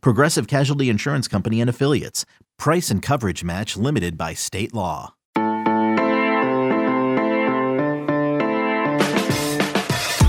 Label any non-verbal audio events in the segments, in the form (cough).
Progressive Casualty Insurance Company and Affiliates. Price and coverage match limited by state law.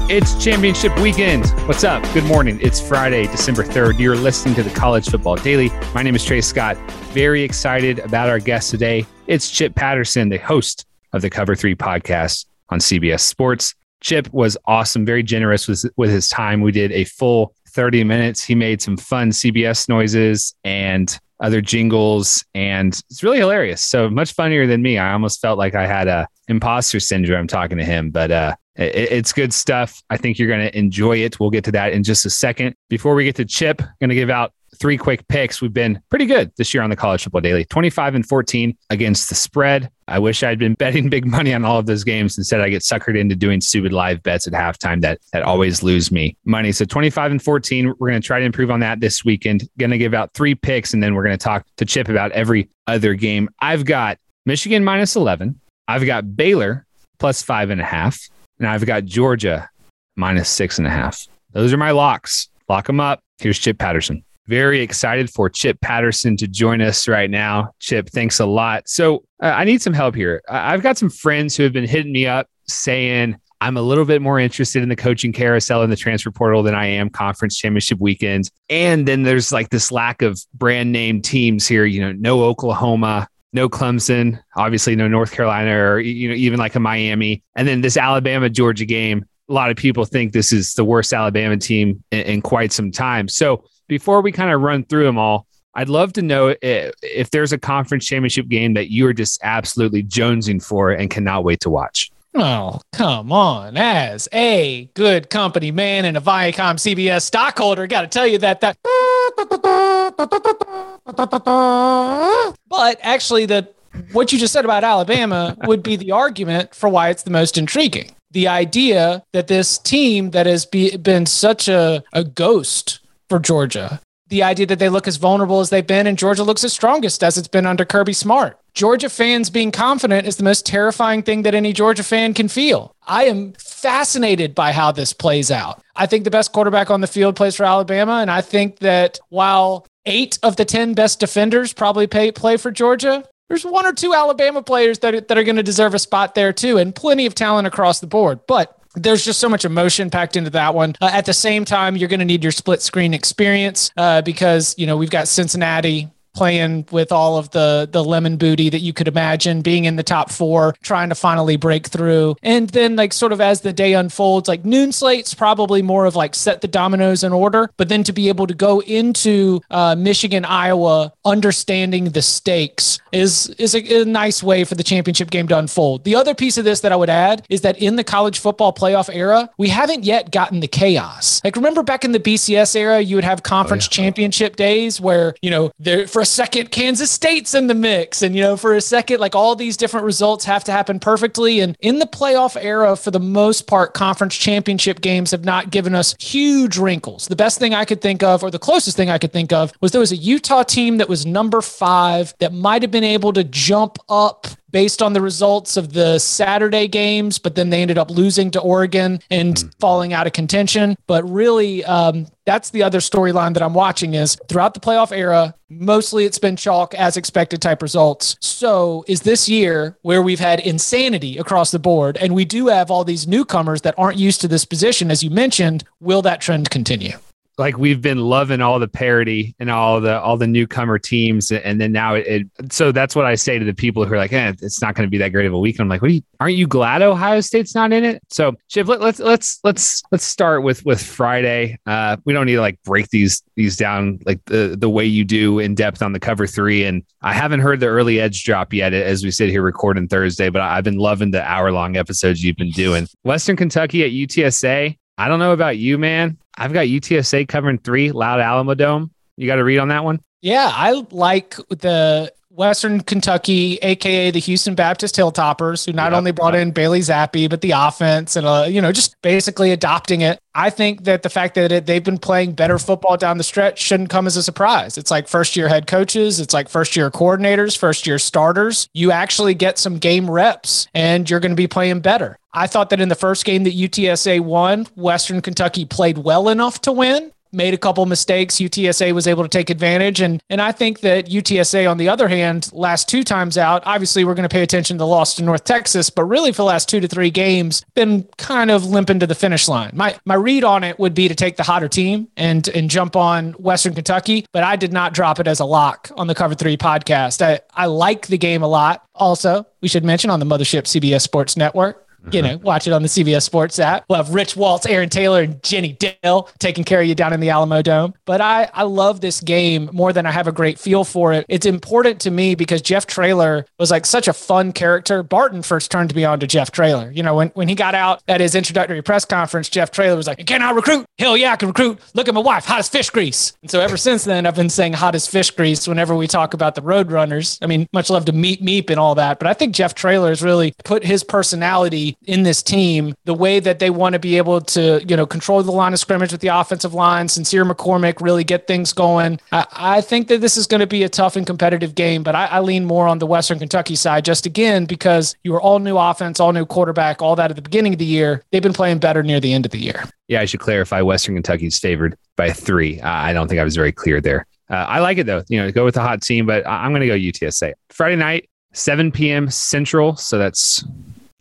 It's championship weekend. What's up? Good morning. It's Friday, December 3rd. You're listening to the College Football Daily. My name is Trey Scott. Very excited about our guest today. It's Chip Patterson, the host of the Cover 3 podcast on CBS Sports. Chip was awesome, very generous with, with his time. We did a full 30 minutes. He made some fun CBS noises and other jingles, and it's really hilarious. So much funnier than me. I almost felt like I had a imposter syndrome talking to him, but uh, it, it's good stuff. I think you're going to enjoy it. We'll get to that in just a second. Before we get to Chip, i'm going to give out three quick picks. We've been pretty good this year on the College Football Daily 25 and 14 against the spread. I wish I'd been (laughs) betting big money on all of those games. Instead, I get suckered into doing stupid live bets at halftime that, that always lose me money. So 25 and 14, we're going to try to improve on that this weekend. Going to give out three picks, and then we're going to talk to Chip about every other game. I've got Michigan minus 11. I've got Baylor plus five and a half. And I've got Georgia minus six and a half. Those are my locks. Lock them up. Here's Chip Patterson. Very excited for Chip Patterson to join us right now. Chip, thanks a lot. So uh, I need some help here. I've got some friends who have been hitting me up saying, I'm a little bit more interested in the coaching carousel and the transfer portal than I am conference championship weekends. And then there's like this lack of brand name teams here, you know, no Oklahoma, no Clemson, obviously no North Carolina or you know even like a Miami, and then this Alabama Georgia game. A lot of people think this is the worst Alabama team in, in quite some time. So before we kind of run through them all, I'd love to know if, if there's a conference championship game that you are just absolutely jonesing for and cannot wait to watch. Oh, come on. As a good company man and a Viacom CBS stockholder, got to tell you that that but actually the what you just said about Alabama would be the argument for why it's the most intriguing. The idea that this team that has be, been such a, a ghost for Georgia, the idea that they look as vulnerable as they've been and Georgia looks as strongest as it's been under Kirby Smart. Georgia fans being confident is the most terrifying thing that any Georgia fan can feel. I am fascinated by how this plays out. I think the best quarterback on the field plays for Alabama. And I think that while eight of the 10 best defenders probably pay, play for Georgia, there's one or two Alabama players that, that are going to deserve a spot there too, and plenty of talent across the board. But there's just so much emotion packed into that one. Uh, at the same time, you're going to need your split screen experience uh, because you know we've got Cincinnati playing with all of the the lemon booty that you could imagine being in the top four trying to finally break through. And then like sort of as the day unfolds like noon slate's probably more of like set the dominoes in order. But then to be able to go into uh, michigan iowa understanding the stakes is is a, a nice way for the championship game to unfold. The other piece of this that i would add is that in the college football playoff era we haven't yet gotten the chaos. Like remember back in the bcs era you would have conference oh, yeah. championship days where you know there for a second, Kansas State's in the mix. And, you know, for a second, like all these different results have to happen perfectly. And in the playoff era, for the most part, conference championship games have not given us huge wrinkles. The best thing I could think of, or the closest thing I could think of, was there was a Utah team that was number five that might have been able to jump up based on the results of the Saturday games, but then they ended up losing to Oregon and mm. falling out of contention. But really, um, that's the other storyline that I'm watching is throughout the playoff era, mostly it's been chalk as expected type results. So is this year where we've had insanity across the board and we do have all these newcomers that aren't used to this position, as you mentioned, will that trend continue? Like we've been loving all the parody and all the all the newcomer teams. And then now it, it so that's what i say to the people who are like eh, it's not going to be that great of a week. And i'm like what are you, aren't you glad ohio state's not in it? So Chip, let, let's let's let's let's start with with friday. Uh we don't need to like break these these down like the the way you do in depth on the cover three. And i haven't heard the early edge drop yet as we sit here recording thursday but i've been loving the hour long episodes you've been doing. Western kentucky at utsa I don't know about you, man. I've got UTSA covering three, Loud Alamo Dome. You got to read on that one? Yeah, I like the Western Kentucky, aka the Houston Baptist Hilltoppers, who not yep. only brought in Bailey Zappe but the offense and uh, you know just basically adopting it. I think that the fact that it, they've been playing better football down the stretch shouldn't come as a surprise. It's like first year head coaches, it's like first year coordinators, first year starters. You actually get some game reps, and you're going to be playing better. I thought that in the first game that UTSA won, Western Kentucky played well enough to win made a couple mistakes. UTSA was able to take advantage. And, and I think that UTSA, on the other hand, last two times out, obviously we're going to pay attention to the loss to North Texas, but really for the last two to three games, been kind of limping to the finish line. My, my read on it would be to take the hotter team and, and jump on Western Kentucky, but I did not drop it as a lock on the Cover Three podcast. I, I like the game a lot. Also, we should mention on the Mothership CBS Sports Network you know, mm-hmm. watch it on the CBS Sports app. We'll have Rich Waltz, Aaron Taylor, and Jenny Dell taking care of you down in the Alamodome. But I, I love this game more than I have a great feel for it. It's important to me because Jeff Traylor was like such a fun character. Barton first turned me on to Jeff Traylor. You know, when, when he got out at his introductory press conference, Jeff Traylor was like, Can I recruit? Hell yeah, I can recruit. Look at my wife, hot as fish grease. And so ever since then, I've been saying hot as fish grease whenever we talk about the Roadrunners. I mean, much love to Meep Meep and all that. But I think Jeff Traylor has really put his personality in this team the way that they want to be able to, you know, control the line of scrimmage with the offensive line, Sincere McCormick really get things going. I, I think that this is going to be a tough and competitive game, but I, I lean more on the Western Kentucky side just again because you were all new offense, all new quarterback, all that at the beginning of the year. They've been playing better near the end of the year. Yeah, I should clarify Western Kentucky's favored by three. Uh, I don't think I was very clear there. Uh, I like it though, you know, go with the hot team, but I'm going to go UTSA. Friday night, 7 p.m. Central. So that's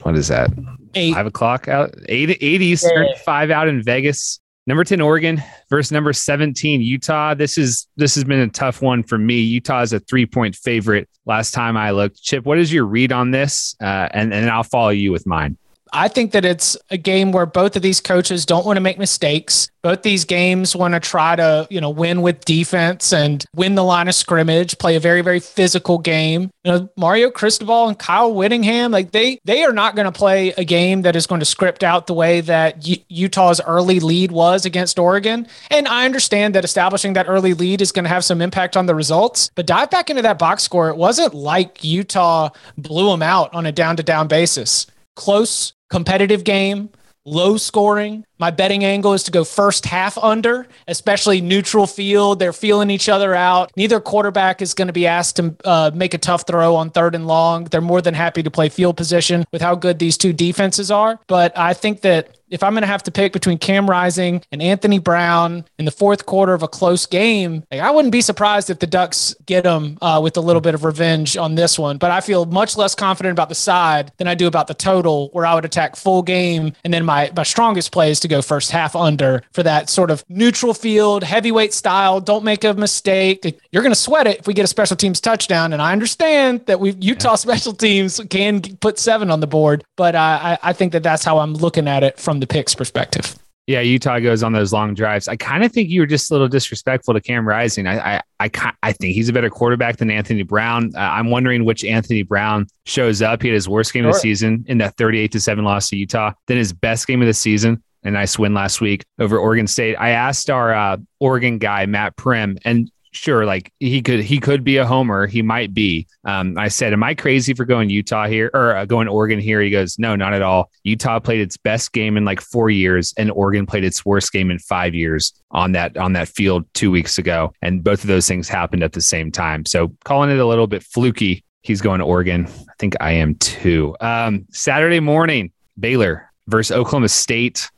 what is that? Eight. Five o'clock out, eight, eight Eastern, yeah. five out in Vegas. Number 10, Oregon versus number 17, Utah. This is this has been a tough one for me. Utah is a three-point favorite last time I looked. Chip, what is your read on this? Uh, and, and I'll follow you with mine. I think that it's a game where both of these coaches don't want to make mistakes. Both these games want to try to, you know, win with defense and win the line of scrimmage, play a very, very physical game. You know, Mario Cristobal and Kyle Whittingham, like they they are not going to play a game that is going to script out the way that Utah's early lead was against Oregon. And I understand that establishing that early lead is going to have some impact on the results. But dive back into that box score. It wasn't like Utah blew them out on a down to down basis. Close competitive game, low scoring. My betting angle is to go first half under, especially neutral field. They're feeling each other out. Neither quarterback is going to be asked to uh, make a tough throw on third and long. They're more than happy to play field position with how good these two defenses are. But I think that if I'm going to have to pick between Cam Rising and Anthony Brown in the fourth quarter of a close game, like, I wouldn't be surprised if the Ducks get them uh, with a little bit of revenge on this one. But I feel much less confident about the side than I do about the total, where I would attack full game. And then my, my strongest play is to go first half under for that sort of neutral field, heavyweight style. Don't make a mistake. You're going to sweat it if we get a special teams touchdown. And I understand that we Utah yeah. (laughs) special teams can put seven on the board, but uh, I, I think that that's how I'm looking at it from the the picks perspective. Yeah, Utah goes on those long drives. I kind of think you were just a little disrespectful to Cam Rising. I, I, I, I think he's a better quarterback than Anthony Brown. Uh, I'm wondering which Anthony Brown shows up. He had his worst game sure. of the season in that 38 to seven loss to Utah. Then his best game of the season, a nice win last week over Oregon State. I asked our uh, Oregon guy Matt Prehm, and sure, like he could he could be a homer. He might be. Um, I said, "Am I crazy for going Utah here or uh, going Oregon here?" He goes, "No, not at all. Utah played its best game in like four years, and Oregon played its worst game in five years on that on that field two weeks ago, and both of those things happened at the same time. So calling it a little bit fluky. He's going to Oregon. I think I am too. Um, Saturday morning, Baylor versus Oklahoma State.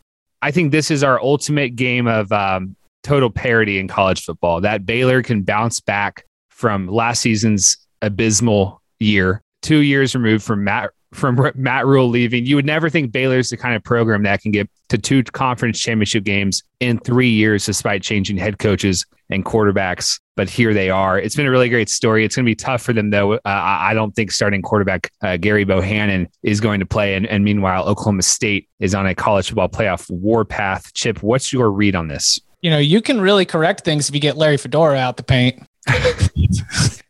I think this is our ultimate game of um, total parity in college football. That Baylor can bounce back from last season's abysmal year, two years removed from Matt from Matt Rhule leaving. You would never think Baylor's the kind of program that can get to two conference championship games in three years, despite changing head coaches and quarterbacks. But here they are. It's been a really great story. It's going to be tough for them, though. Uh, I don't think starting quarterback uh, Gerry Bohanon is going to play. And, and meanwhile, Oklahoma State is on a college football playoff warpath. Chip, what's your read on this? You know, you can really correct things if you get Larry Fedora out the paint. (laughs)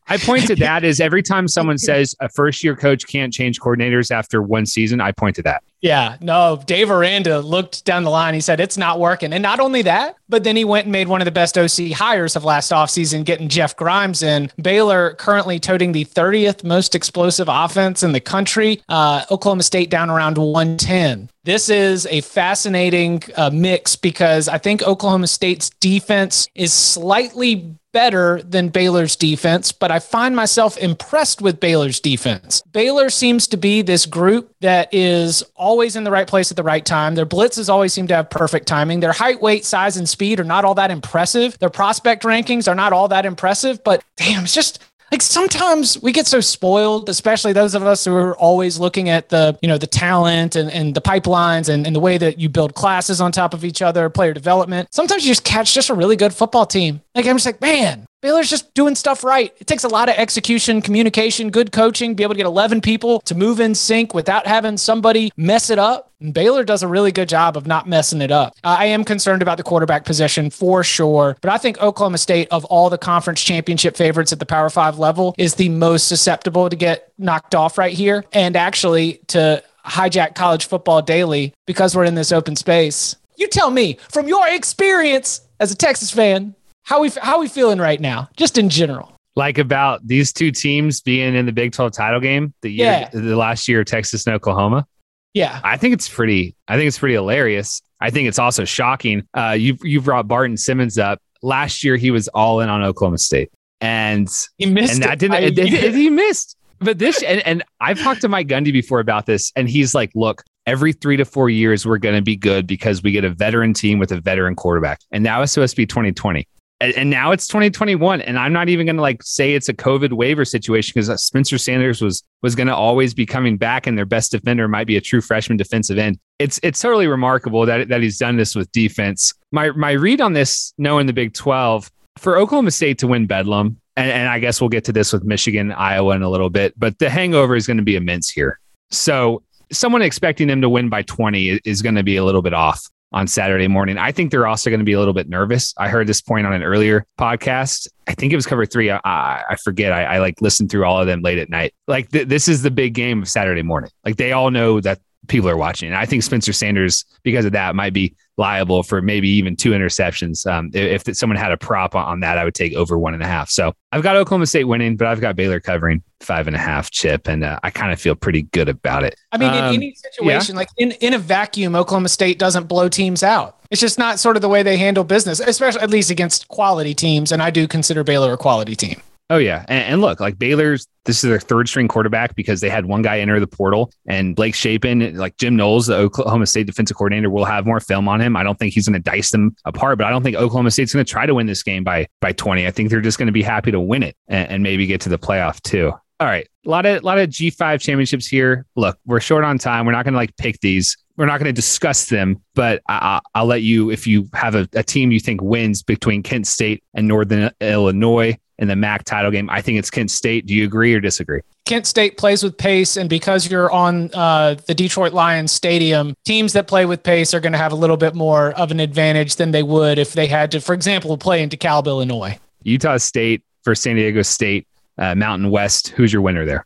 I point to that as every time someone (laughs) says a first year coach can't change coordinators after one season, I point to that. Yeah, no, Dave Aranda looked down the line. He said it's not working. And not only that, but then he went and made one of the best OC hires of last offseason, getting Jeff Grimes in. Baylor currently toting the 30th most explosive offense in the country. Uh, Oklahoma State down around 110. This is a fascinating uh, mix because I think Oklahoma State's defense is slightly better than Baylor's defense, but I find myself impressed with Baylor's defense. Baylor seems to be this group that is always in the right place at the right time. Their blitzes always seem to have perfect timing. Their height, weight, size, and speed are not all that impressive. Their prospect rankings are not all that impressive, but damn, it's just like sometimes we get so spoiled, especially those of us who are always looking at the, you know, the talent and, and the pipelines and, and the way that you build classes on top of each other, player development. Sometimes you just catch just a really good football team. Like I'm just like, man, Baylor's just doing stuff right. It takes a lot of execution, communication, good coaching, be able to get 11 people to move in sync without having somebody mess it up. And Baylor does a really good job of not messing it up. I am concerned about the quarterback position for sure, but I think Oklahoma State, of all the conference championship favorites at the Power Five level, is the most susceptible to get knocked off right here. And actually, to hijack college football daily because we're in this open space. You tell me, from your experience as a Texas fan, how we how we feeling right now, just in general? Like about these two teams being in the Big 12 title game the year Yeah. the last year Texas and Oklahoma. Yeah. I think it's pretty I think it's pretty hilarious. I think it's also shocking. Uh you you brought Barton Simmons up. Last year he was all in on Oklahoma State. And He missed and that didn't it, it- he (laughs) missed. But this and, and I've talked to Mike Gundy before about this, and he's like, look, every three to four years we're gonna be good because we get a veteran team with a veteran quarterback. And now it's supposed to be 2020. And, now it's 2021. And I'm not even gonna like say it's a COVID waiver situation because uh, Spencer Sanders was was gonna always be coming back, and their best defender might be a true freshman defensive end. It's it's totally remarkable that that he's done this with defense. My my read on this, knowing the Big 12, for Oklahoma State to win Bedlam, and, and I guess we'll get to this with Michigan, Iowa in a little bit, but the hangover is going to be immense here. So someone expecting them to win by 20 is- is going to be a little bit off on Saturday morning. I think they're also going to be a little bit nervous. I heard this point on an earlier podcast. I think it was cover three. I, I, forget. I, I like listened through all of them late at night. Like th- this is the big game of Saturday morning. Like they all know that people are watching. And I think Spencer Sanders, because of that, might be liable for maybe even two interceptions. Um, if, if someone had a prop on, on that, I would take over one and a half. So I've got Oklahoma State winning, but I've got Baylor covering five and a half chip, and uh, I kind of feel pretty good about it. I mean, Um, in any situation, like in, in a vacuum, Oklahoma State doesn't blow teams out. It's just not sort of the way they handle business, especially at least against quality teams. And I do consider Baylor a quality team. Oh yeah, and, and look, like Baylor's this is their third string quarterback because they had one guy enter the portal, and Blake Shapen, like Jim Knowles, the Oklahoma State defensive coordinator, will have more film on him. I don't think he's going to dice them apart, but I don't think Oklahoma State's going to try to win this game by by twenty. I think they're just going to be happy to win it and, and maybe get to the playoff too. All right, a lot of a lot of G five championships here. Look, we're short on time. We're not going to like pick these. We're not going to discuss them, but I, I- I'll let you if you have a, a team you think wins between Kent State and Northern Illinois in the MAC title game. I think it's Kent State. Do you agree or disagree? Kent State plays with pace, and because you're on uh, the Detroit Lions Stadium, teams that play with pace are going to have a little bit more of an advantage than they would if they had to, for example, play in DeKalb, Illinois. Utah State for San Diego State, uh, Mountain West. Who's your winner there?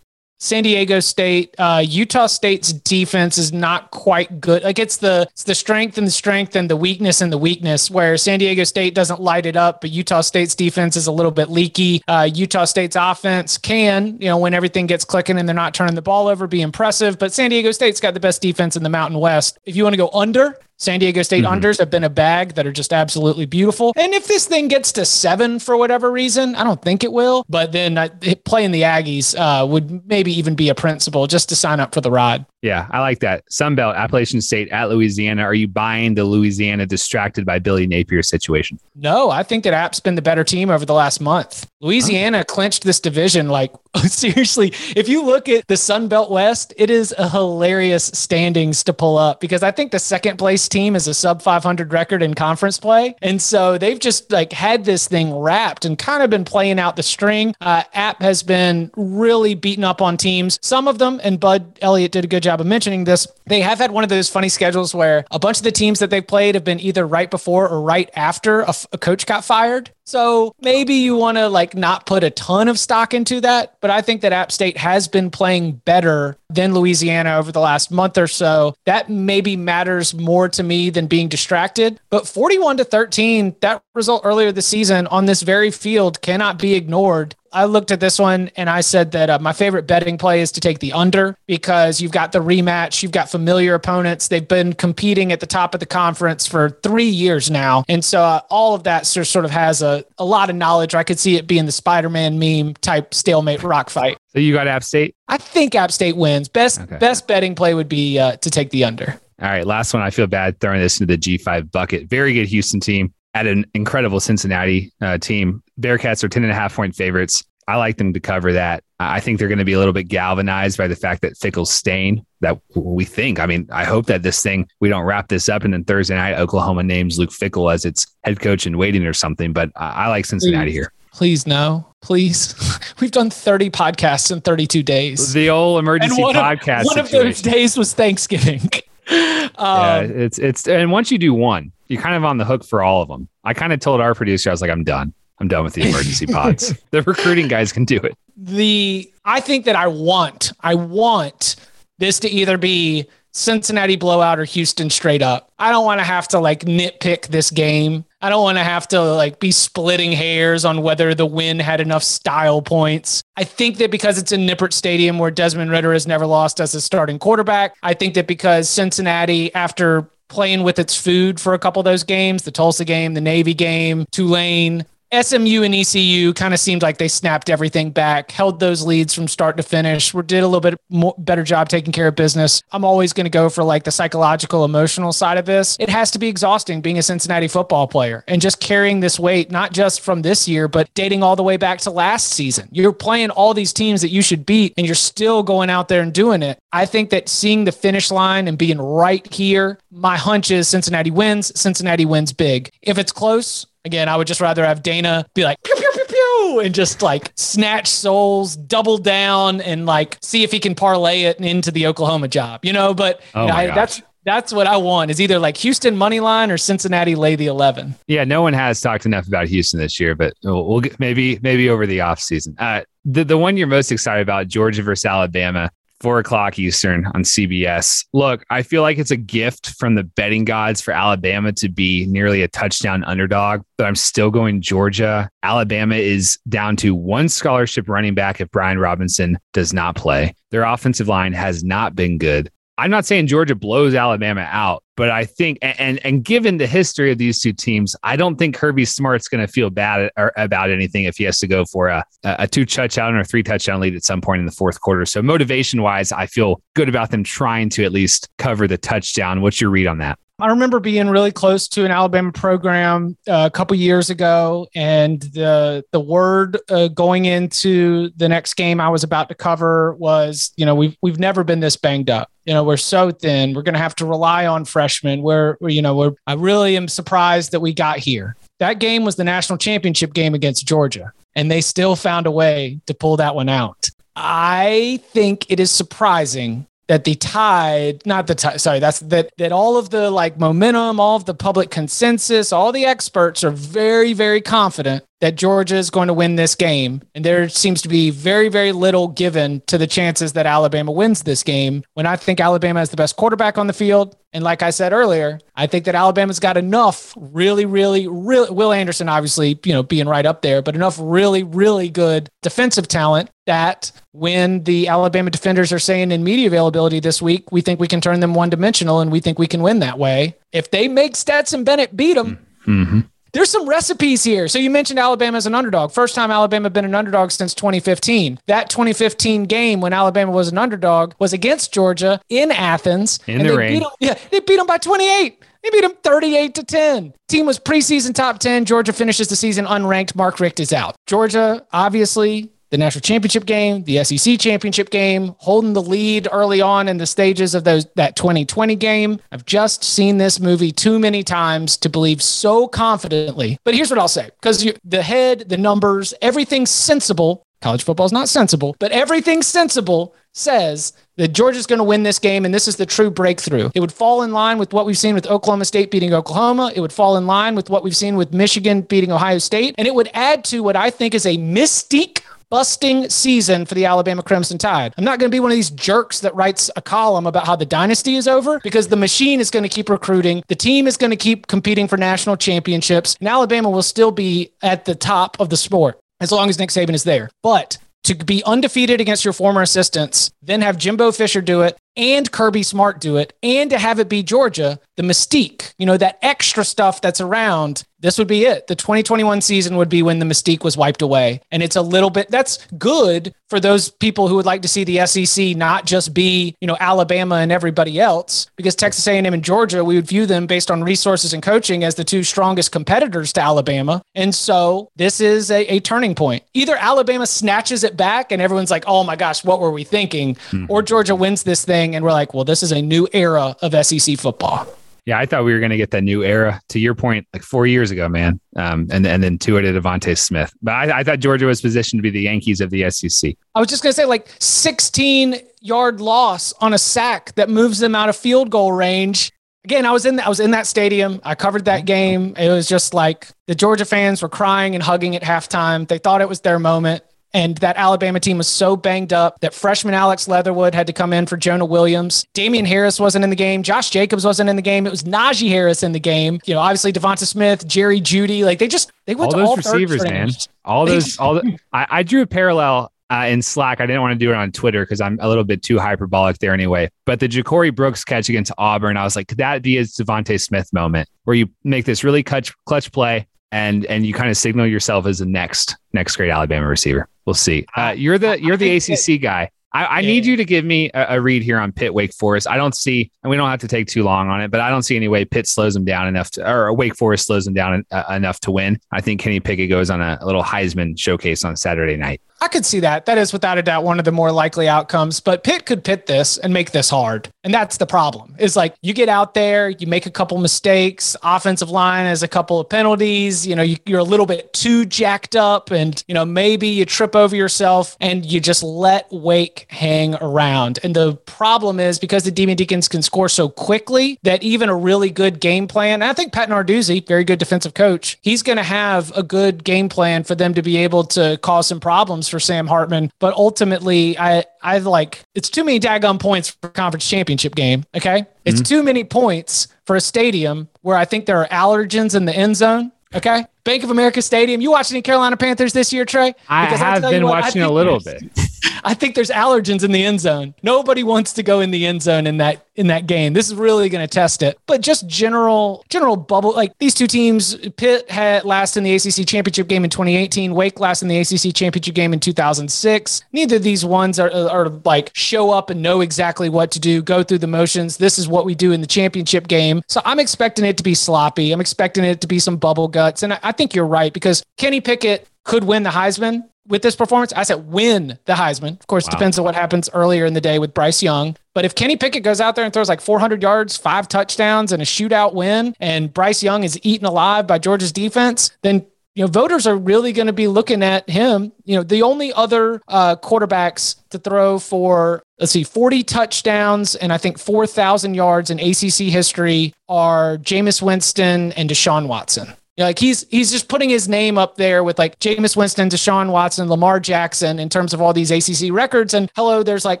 San Diego State, uh, Utah State's defense is not quite good. Like it's the it's the strength and the strength and the weakness and the weakness. Where San Diego State doesn't light it up, but Utah State's defense is a little bit leaky. Uh, Utah State's offense can, you know, when everything gets clicking and they're not turning the ball over, be impressive. But San Diego State's got the best defense in the Mountain West. If you want to go under, San Diego State Mhm. unders have been a bag that are just absolutely beautiful. And if this thing gets to seven for whatever reason, I don't think it will. But then uh, playing the Aggies uh, would maybe even be a principle just to sign up for the ride. Yeah, I like that. Sunbelt, Appalachian State at Louisiana. Are you buying the Louisiana distracted by Billy Napier situation? No, I think that App's been the better team over the last month. Louisiana clinched this division. Like, (laughs) seriously, if you look at the Sun Belt West, it is a hilarious standings to pull up because I think the second place team is a sub 500 record in conference play. And so they've just like had this thing wrapped and kind of been playing out the string. Uh, App has been really beaten up on teams, some of them, and Bud Elliott did a good job job of mentioning this. They have had one of those funny schedules where a bunch of the teams that they've played have been either right before or right after a, a coach got fired. So maybe you want to like not put a ton of stock into that, but I think that App State has been playing better than Louisiana over the last month or so. That maybe matters more to me than being distracted. But 41 to 13, that result earlier this season on this very field cannot be ignored. I looked at this one and I said that uh, my favorite betting play is to take the under because you've got the rematch, you've got familiar opponents. They've been competing at the top of the conference for three years now. And so uh, all of that sort of has a, a lot of knowledge. I could see it being the Spider Man meme type stalemate rock fight. So you got App State? I think App State wins. Best okay. best betting play would be uh, to take the under. All right, last one. I feel bad throwing this into the G5 bucket. Very good Houston team at an incredible Cincinnati uh, team. Bearcats are 10 and a half point favorites. I like them to cover that. I think they're going to be a little bit galvanized by the fact that Fickell's staying. That we think. I mean, I hope that this thing we don't wrap this up and then Thursday night Oklahoma names Luke Fickell as its head coach in waiting or something. But I, I like Cincinnati please, here. Please no, please. (laughs) We've done 30 podcasts in 32 days. The old emergency one podcast. Of, one situation. of those days was Thanksgiving. (laughs) um, yeah, it's it's and once you do one, you're kind of on the hook for all of them. I kind of told our producer, I was like, I'm done. I'm done with the emergency pods. (laughs) the recruiting guys can do it. The I think that I want, I want this to either be Cincinnati blowout or Houston straight up. I don't want to have to like nitpick this game. I don't want to have to like be splitting hairs on whether the win had enough style points. I think that because it's in Nippert Stadium where Desmond Ridder has never lost as a starting quarterback, I think that because Cincinnati, after playing with its food for a couple of those games, the Tulsa game, the Navy game, Tulane, SMU and ECU kind of seemed like they snapped everything back, held those leads from start to finish, did a little bit more, better job taking care of business. I'm always going to go for like the psychological, emotional side of this. It has to be exhausting being a Cincinnati football player and just carrying this weight, not just from this year, but dating all the way back to last season. You're playing all these teams that you should beat and you're still going out there and doing it. I think that seeing the finish line and being right here, my hunch is Cincinnati wins. Cincinnati wins big. If it's close, Again, I would just rather have Dana be like pew pew pew pew and just like snatch souls, double down, and like see if he can parlay it into the Oklahoma job. You know, but oh you know, I, that's that's what I want is either like Houston money line or Cincinnati lay the 11. Yeah, no one has talked enough about Houston this year, but we'll, we'll get, maybe maybe over the offseason. Uh, the, the one you're most excited about, Georgia versus Alabama four o'clock Eastern on CBS. Look, I feel like it's a gift from the betting gods for Alabama to be nearly a touchdown underdog, but I'm still going Georgia. Alabama is down to one scholarship running back if Brian Robinson does not play. Their offensive line has not been good. I'm not saying Georgia blows Alabama out, but I think, and and given the history of these two teams, I don't think Kirby Smart's going to feel bad about anything if he has to go for a a two touchdown or three touchdown lead at some point in the fourth quarter. So motivation wise, I feel good about them trying to at least cover the touchdown. What's your read on that? I remember being really close to an Alabama program uh, a couple years ago, and the the word uh, going into the next game I was about to cover was, you know, we've we've never been this banged up. You know, we're so thin. We're going to have to rely on freshmen. We're, you know, we're. I really am surprised that we got here. That game was the national championship game against Georgia, and they still found a way to pull that one out. I think it is surprising that the tide, not the tide, sorry, that's that that all of the like momentum, all of the public consensus, all the experts are very, very confident that Georgia is going to win this game. And there seems to be very, very little given to the chances that Alabama wins this game when I think Alabama has the best quarterback on the field. And like I said earlier, I think that Alabama's got enough really, really, really, Will Anderson, obviously, you know, being right up there, but enough really, really good defensive talent that when the Alabama defenders are saying in media availability this week, we think we can turn them one dimensional and we think we can win that way. If they make Stetson Bennett beat them, mm-hmm there's some recipes here. So you mentioned Alabama as an underdog. First time Alabama been an underdog since 2015. That 2015 game when Alabama was an underdog was against Georgia in Athens. In the rain. Them, yeah, they beat them by 28. They beat them 38 to 10. Team was preseason top 10. Georgia finishes the season unranked. Mark Richt is out. Georgia, obviously, the national championship game, the SEC championship game, holding the lead early on in the stages of those that 2020 game. I've just seen this movie too many times to believe so confidently. But here's what I'll say: because the head, the numbers, everything's sensible. college football is not sensible, but everything sensible says that Georgia's going to win this game, and this is the true breakthrough. It would fall in line with what we've seen with Oklahoma State beating Oklahoma. It would fall in line with what we've seen with Michigan beating Ohio State, and it would add to what I think is a mystique busting season for the Alabama Crimson Tide. I'm not going to be one of these jerks that writes a column about how the dynasty is over because the machine is going to keep recruiting. The team is going to keep competing for national championships, and Alabama will still be at the top of the sport as long as Nick Saban is there. But to be undefeated against your former assistants, then have Jimbo Fisher do it and Kirby Smart do it, and to have it be Georgia, the mystique, you know, that extra stuff that's around, this would be it. The 2021 season would be when the mystique was wiped away. And it's a little bit, that's good for those people who would like to see the SEC not just be, you know, Alabama and everybody else, because Texas A&M and Georgia, we would view them based on resources and coaching as the two strongest competitors to Alabama. And so this is a, a turning point. Either Alabama snatches it back and everyone's like, oh my gosh, what were we thinking? Mm-hmm. Or Georgia wins this thing and we're like, well, this is a new era of SEC football. Yeah, I thought we were going to get that new era. To your point, like four years ago, man, um, and and then two at DeVonta Smith. But I, I, thought Georgia was positioned to be the Yankees of the SEC. I was just going to say, like, 16 yard loss on a sack that moves them out of field goal range. Again, I was in I was in that stadium. I covered that game. It was just like the Georgia fans were crying and hugging at halftime. They thought it was their moment. And that Alabama team was so banged up that freshman Alex Leatherwood had to come in for Jonah Williams. Damien Harris wasn't in the game. Josh Jacobs wasn't in the game. It was Najee Harris in the game. You know, obviously DeVonta Smith, Jerry Jeudy. Like they just they went all to those all receivers, man. All those, all the. I, I drew a parallel uh, in Slack. I didn't want to do it on Twitter because I'm a little bit too hyperbolic there anyway. But the Ja'Corey Brooks catch against Auburn, I was like, could that be a DeVonta Smith moment where you make this really clutch, clutch play and and you kind of signal yourself as the next next great Alabama receiver? We'll see. Uh, you're the you're the ACC guy. I, I need you to give me a, a, read here on Pitt Wake Forest. I don't see, and we don't have to take too long on it, but I don't see any way Pitt slows them down enough to, or Wake Forest slows them down uh, enough to win. I think Kenny Pickett goes on a, a little Heisman showcase on Saturday night. I could see that. That is without a doubt one of the more likely outcomes. But Pitt could pit this and make this hard. And that's the problem. Is like you get out there, you make a couple mistakes, offensive line has a couple of penalties, you know, you, you're a little bit too jacked up and, you know, maybe you trip over yourself and you just let Wake hang around. And the problem is because the Demon Deacons can score so quickly that even a really good game plan, I think Pat Narduzzi, very good defensive coach, he's going to have a good game plan for them to be able to cause some problems for Sam Hartman. But ultimately, I I like it's too many daggum points for conference championship game. Okay. It's mm-hmm. too many points for a stadium where I think there are allergens in the end zone. Okay. Bank of America Stadium. You watching the Carolina Panthers this year, Trey? I have been what, watching a little bit. (laughs) I think there's allergens in the end zone. Nobody wants to go in the end zone in that in that game. This is really going to test it. But just general general bubble like these two teams, Pitt had last in the ACC championship game in 2018, Wake last in the ACC championship game in 2006. Neither of these ones are, are like show up and know exactly what to do, go through the motions. This is what we do in the championship game. So I'm expecting it to be sloppy. I'm expecting it to be some bubble guts. And I, I think you're right because Kenny Pickett could win the Heisman with this performance. I said win the Heisman. Of course, wow. depends on what happens earlier in the day with Bryce Young. But if Kenny Pickett goes out there and throws like 400 yards, five touchdowns, and a shootout win, and Bryce Young is eaten alive by Georgia's defense, then you know voters are really going to be looking at him. You know, the only other uh, quarterbacks to throw for let's see, 40 touchdowns and I think 4,000 yards in ACC history are Jameis Winston and Deshaun Watson. You know, like he's he's just putting his name up there with like Jameis Winston, Deshaun Watson, Lamar Jackson in terms of all these ACC records. And hello, there's like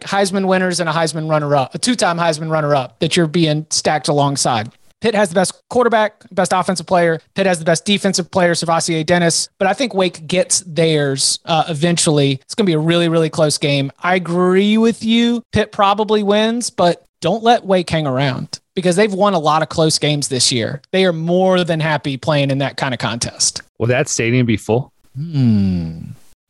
Heisman winners and a Heisman runner up, a two time Heisman runner up that you're being stacked alongside. Pitt has the best quarterback, best offensive player. Pitt has the best defensive player, SirVocea Dennis. But I think Wake gets theirs uh, eventually. It's going to be a really, really close game. I agree with you. Pitt probably wins, but don't let Wake hang around because they've won a lot of close games this year. They are more than happy playing in that kind of contest. Will that stadium be full? Hmm.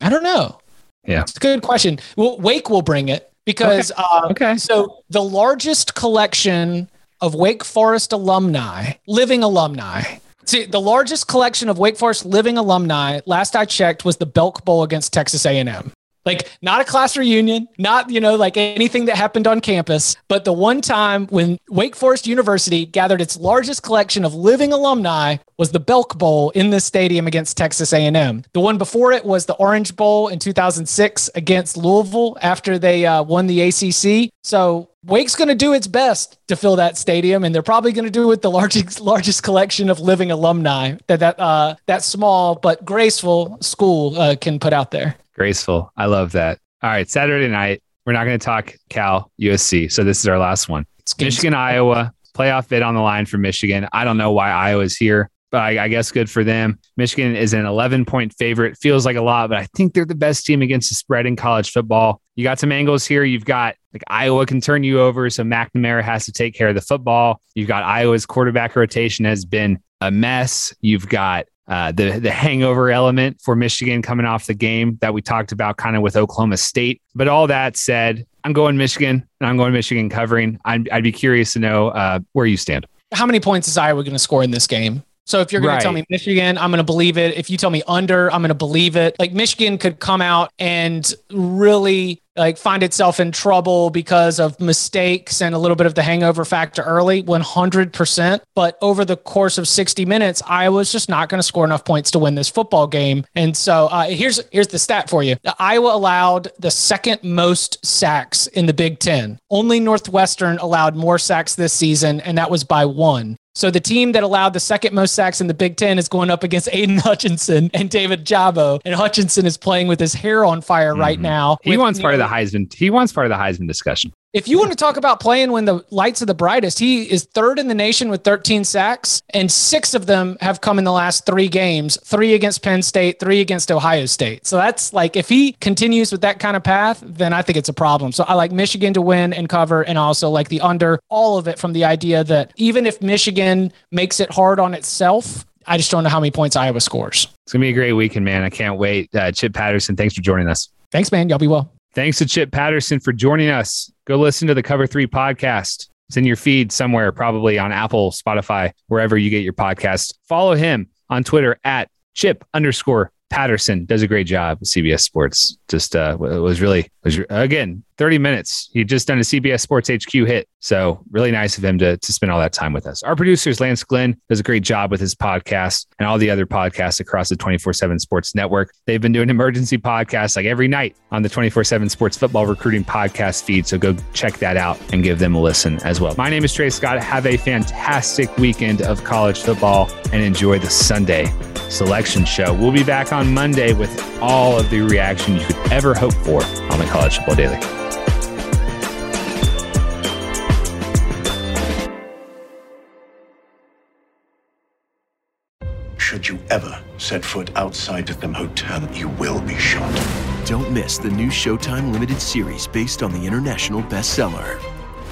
I don't know. Yeah. It's a good question. Well, Wake will bring it because okay. Uh, okay. So the largest collection of Wake Forest alumni, living alumni. See, the largest collection of Wake Forest living alumni, last I checked, was the Belk Bowl against Texas A&M. Like not a class reunion, not, you know, like anything that happened on campus, but the one time when Wake Forest University gathered its largest collection of living alumni was the Belk Bowl in this stadium against Texas A&M. The one before it was the Orange Bowl in 2006 against Louisville after they uh, won the ACC. So Wake's going to do its best to fill that stadium, and they're probably going to do it with the largest (laughs) largest collection of living alumni that that uh, that small but graceful school uh, can put out there. Graceful, I love that. All right, Saturday night, we're not going to talk Cal USC, so this is our last one. It's Michigan Iowa playoff bid on the line for Michigan. I don't know why Iowa's here but I, I, guess good for them. Michigan is an 11 point favorite. Feels like a lot, but I think they're the best team against the spread in college football. You got some angles here. You've got like Iowa can turn you over, so McNamara has to take care of the football. You've got Iowa's quarterback rotation has been a mess. You've got uh, the the hangover element for Michigan coming off the game that we talked about kind of with Oklahoma State. But all that said, I'm going Michigan and I'm going Michigan covering. I'd, I'd be curious to know uh, where you stand. How many points is Iowa going to score in this game? So if you're going right. to tell me Michigan, I'm going to believe it. If you tell me under, I'm going to believe it. Like Michigan could come out and really like find itself in trouble because of mistakes and a little bit of the hangover factor early 100% but over the course of 60 minutes iowa's just not going to score enough points to win this football game. And so uh, here's here's the stat for you. Iowa allowed the second most sacks in the big 10 only northwestern allowed more sacks this season and that was by one so the team that allowed the second most sacks in the Big Ten is going up against Aidan Hutchinson and David Ojabo. And Hutchinson is playing with his hair on fire mm-hmm. right now. He wants part of the Heisman. He wants part of the Heisman discussion. If you want to talk about playing when the lights are the brightest, he is third in the nation with 13 sacks, and six of them have come in the last three games three against Penn State, three against Ohio State. So that's like, if he continues with that kind of path, then I think it's a problem. So I like Michigan to win and cover, and also like the under, all of it from the idea that even if Michigan makes it hard on itself, I just don't know how many points Iowa scores. It's going to be a great weekend, man. I can't wait. Uh, Chip Patterson, thanks for joining us. Thanks, man. Y'all be well. Thanks to Chip Patterson for joining us. Go listen to the Cover Three podcast. It's in your feed somewhere, probably on Apple, Spotify, wherever you get your podcast. Follow him on Twitter at Chip underscore Patterson. Does a great job with CBS Sports. Just uh, it was really was again 30 minutes. He just done a CBS Sports HQ hit. So really nice of him to, to spend all that time with us. Our producers, Lance Glenn, does a great job with his podcast and all the other podcasts across the 24-7 Sports Network. They've been doing emergency podcasts like every night on the 24-7 Sports Football Recruiting Podcast feed. So go check that out and give them a listen as well. My name is Trey Scott. Have a fantastic weekend of college football and enjoy the Sunday selection show. We'll be back on Monday with all of the reaction you could ever hope for on the College Football Daily. Should you ever set foot outside of the hotel, you will be shot. Don't miss the new Showtime limited series based on the international bestseller.